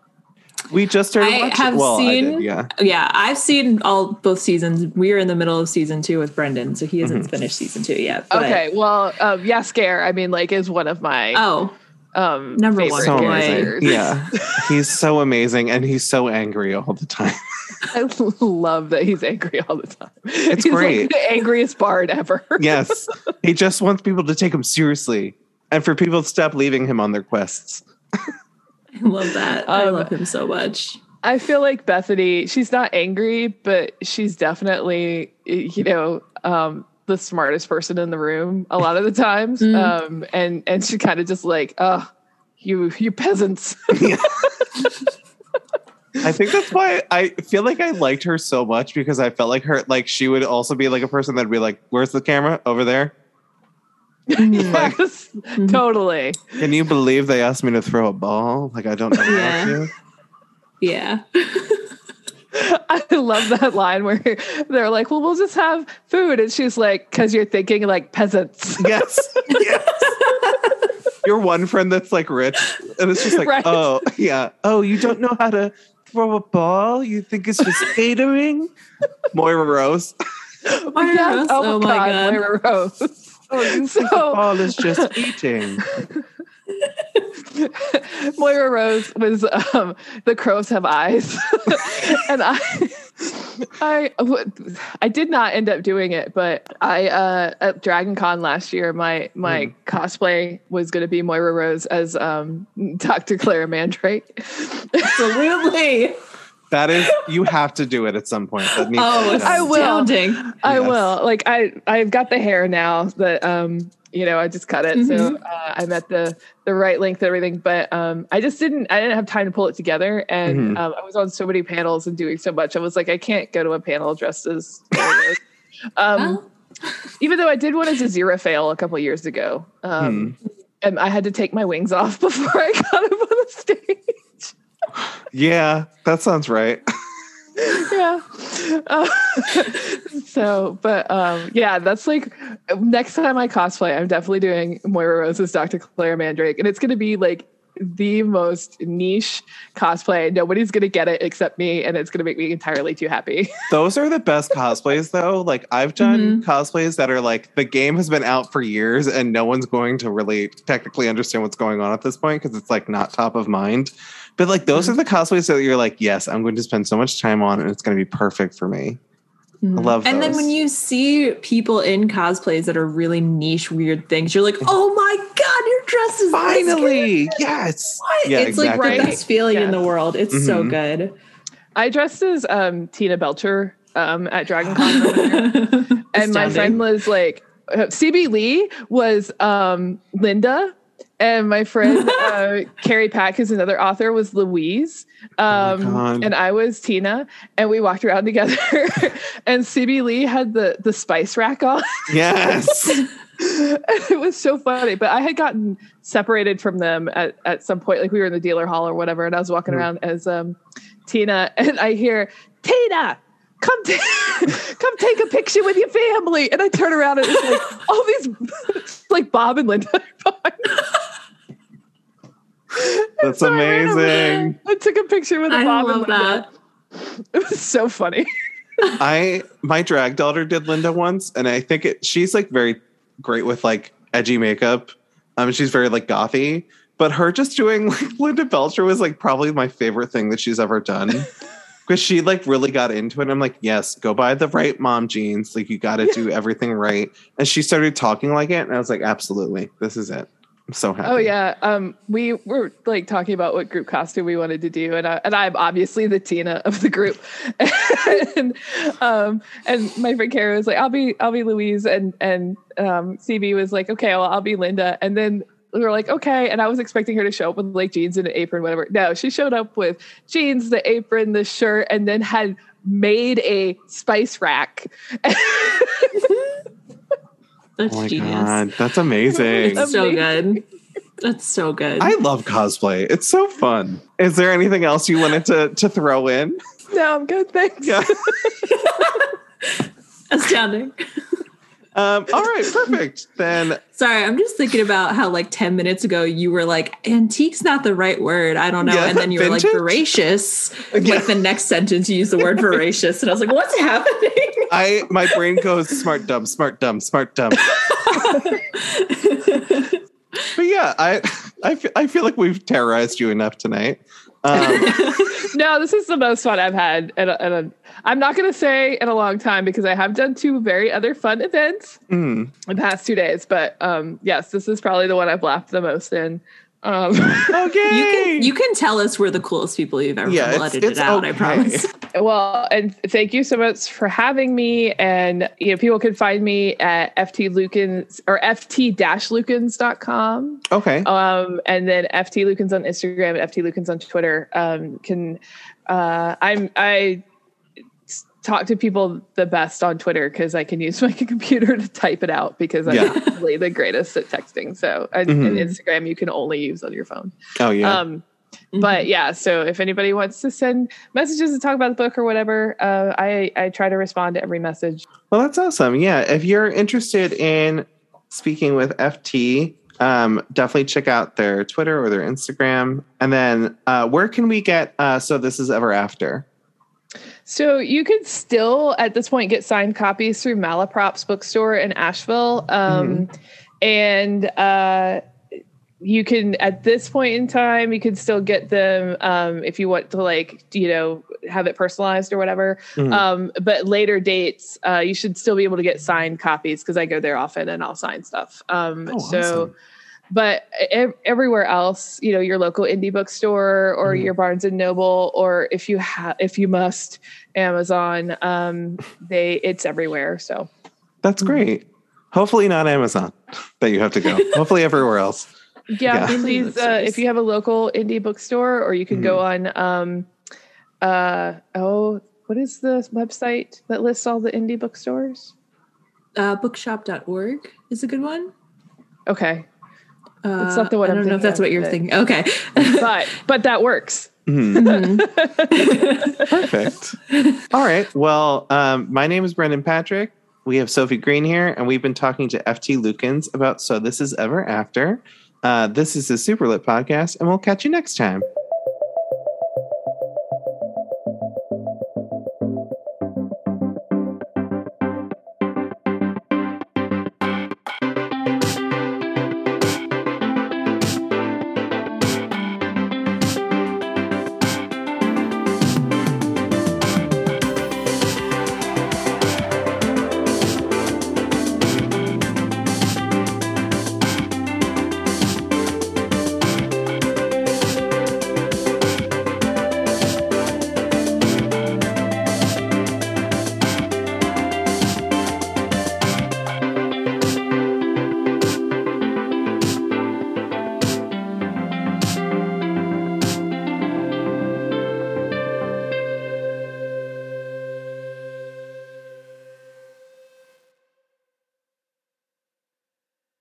We just started I watching. have well, I seen- did, yeah. Yeah, I've seen all both seasons. We are in the middle of season two with Brendan, so he hasn't Mm-hmm. finished season two yet. but- Okay, well, um, yeah, Jaskier. I mean, like, is one of my Oh, um Number one. So amazing. Yeah, <laughs> he's so amazing, and he's so angry all the time. I love that he's angry all the time. It's he's great. Like the angriest bard ever. Yes, he just wants people to take him seriously, and for people to stop leaving him on their quests. <laughs> I love that. I Um, love him so much. I feel like Bethany, she's not angry, but she's definitely, you know, um, the smartest person in the room a lot of the times. <laughs> Mm. Um, and and she kind of just like, oh, you you peasants. <laughs> I think that's why I feel like I liked her so much because I felt like her, like she would also be like a person that'd be like, "Where's the camera? Over there." <laughs> Mm. yes, mm-hmm. totally. Can you believe they asked me to throw a ball? Like I don't know Yeah. how to. Yeah. <laughs> I love that line where they're like, well, we'll just have food. And she's like, because you're thinking like peasants. <laughs> Yes. yes. Your one friend that's like rich, and it's just like, Right. oh yeah, oh you don't know how to throw a ball? You think it's just catering? Moira Rose. Moira Yes. Rose? Oh, Oh my my God, God. Moira Rose. Oh, you So- think the is just <laughs> eating? <laughs> Moira Rose was um, the crows have eyes, <laughs> and I, I, w- I did not end up doing it, but I uh, at Dragon Con last year, my my cosplay was going to be Moira Rose as um, Dr. Clara Mandrake. Absolutely. That is, you have to do it at some point. That needs to Oh, be. I will. astounding. I Yes. will. Like I, I've got the hair now that um, you know, I just cut it, so uh, I'm at the the right length and everything. But um, I just didn't, I didn't have time to pull it together, and Mhm. um, I was on so many panels and doing so much. I was like, I can't go to a panel dressed as. <laughs> Um, Well, even though I did one as Azirafale a couple years ago, um, and I had to take my wings off <laughs> before I got up on the stage. Yeah, that sounds right. <laughs> yeah. Uh, <laughs> so, but um, yeah, that's like next time I cosplay, I'm definitely doing Moira Rose's Dr. Claire Mandrake, and it's going to be like the most niche cosplay. Nobody's going to get it except me, and it's going to make me entirely too happy. <laughs> Those are the best cosplays, though. Like I've done cosplays that are like the game has been out for years, and no one's going to really technically understand what's going on at this point because it's like not top of mind. But like those are the cosplays that you're like, yes, I'm going to spend so much time on, and it's going to be perfect for me. I love. and then when you see people in cosplays that are really niche, weird things, you're like, oh my God, you're dressed as this finally, yes, What? yeah, it's exactly. like the best feeling in the world. It's so Mhm. good. I dressed as um, Tina Belcher um, at Dragon Con, <laughs> and my friend was like, uh, CB Lee was um, Linda. And my friend uh, <laughs> Carrie Pack, who's another author, was Louise, um, God. and I was Tina, and we walked around together. <laughs> and CB Lee had the the spice rack on. yes, <laughs> it was so funny. But I had gotten separated from them at, at some point, like we were in the dealer hall or whatever, and I was walking around as um, Tina, and I hear Tina. Come, ta- come take a picture with your family, and I turn around and it's like all these, like Bob and Linda. Are behind me. that's So I ran over there. amazing. I took a picture with I Bob love and Linda. that. <laughs> It was so funny. <laughs> I my drag daughter did Linda once, and I think it, she's like very great with like edgy makeup. Um, she's very like gothy, but her just doing <laughs> like Linda Belcher was like probably my favorite thing that she's ever done. Because she like really got into it. I'm like, yes, go buy the right mom jeans. Like you got to do everything right. And she started talking like it, and I was like, absolutely, this is it. So happy. Oh yeah, um, we were like talking about what group costume we wanted to do, and I, and I'm obviously the Tina of the group, <laughs> and um, and my friend Kara was like, I'll be I'll be Louise, and and um, CB was like, okay, well I'll be Linda, and then we were like, okay. And I was expecting her to show up with like jeans and an apron, whatever. No, she showed up with jeans, the apron, the shirt, and then had made a spice rack. <laughs> That's Oh my genius. god, that's amazing. It's so good. That's so good. I love cosplay. It's so fun. Is there anything else you wanted to to throw in? no, I'm good. Thanks. Yeah. <laughs> Astounding. Um, all right, perfect. <laughs> Then Sorry, I'm just thinking about how like 10 minutes ago you were like, antique's not the right word. I don't know. Yeah, and then you were like, vintage? voracious. Yeah. Like the next sentence you use the word voracious. And I was like, what's happening? <laughs> I my brain goes smart dumb, smart dumb, smart dumb. <laughs> But yeah, I I fe- I feel like we've terrorized you enough tonight. Um, No, this is the most fun I've had. And a, I'm not going to say in a long time because I have done two very other fun events mm, in the past two days. But um, yes, this is probably the one I've laughed the most in. Um, okay. <laughs> You can you can tell us we're the coolest people you've ever Yeah, yeah, it's- edited it's out, I promise. <laughs> well, and thank you so much for having me. And you know, people can find me at ft lukens or ft-lukens.com. okay. um, and then FT Lukens on Instagram and FT Lukens on Twitter. Um, can uh, I'm I s- talk to people the best on Twitter because I can use my <laughs> computer to type it out because I'm Yeah. really the greatest at texting. So and, and Mhm. Instagram you can only use on your phone. Oh yeah. Um, but yeah, so if anybody wants to send messages to talk about the book or whatever, uh, I I try to respond to every message. Well, that's awesome. Yeah, if you're interested in speaking with FT, um, definitely check out their Twitter or their Instagram. And then, uh, where can we get? Uh, so this is ever after. So you could still at this point get signed copies through Malaprops bookstore in Asheville. Um, and uh, you can at this point in time you can still get them um, if you want to like you know have it personalized or whatever. Mhm. Um, but later dates uh, you should still be able to get signed copies because I go there often and I'll sign stuff. Um, Oh, so awesome. But ev- everywhere else you know your local indie bookstore or Mhm. your barnes and noble or if you have if you must amazon um they it's everywhere so That's great. Hopefully not Amazon <laughs> that you have to go. <laughs> Hopefully everywhere else. yeah, Yeah. please uh, Bookstores. if you have a local indie bookstore or you can go on um uh oh what is the website that lists all the indie bookstores Uh, bookshop.org is a good one. okay Uh, It's not the one I I'm don't know if that's what you're but- thinking. Okay. but <laughs> but that works Mhm. Mhm. <laughs> Perfect. All right. Well, um, my name is Brendan Patrick. We have Sophie Green here, and we've been talking to FT Lukens about So This Is Ever After. Uh, this is the Super Lit podcast, and we'll catch you next time.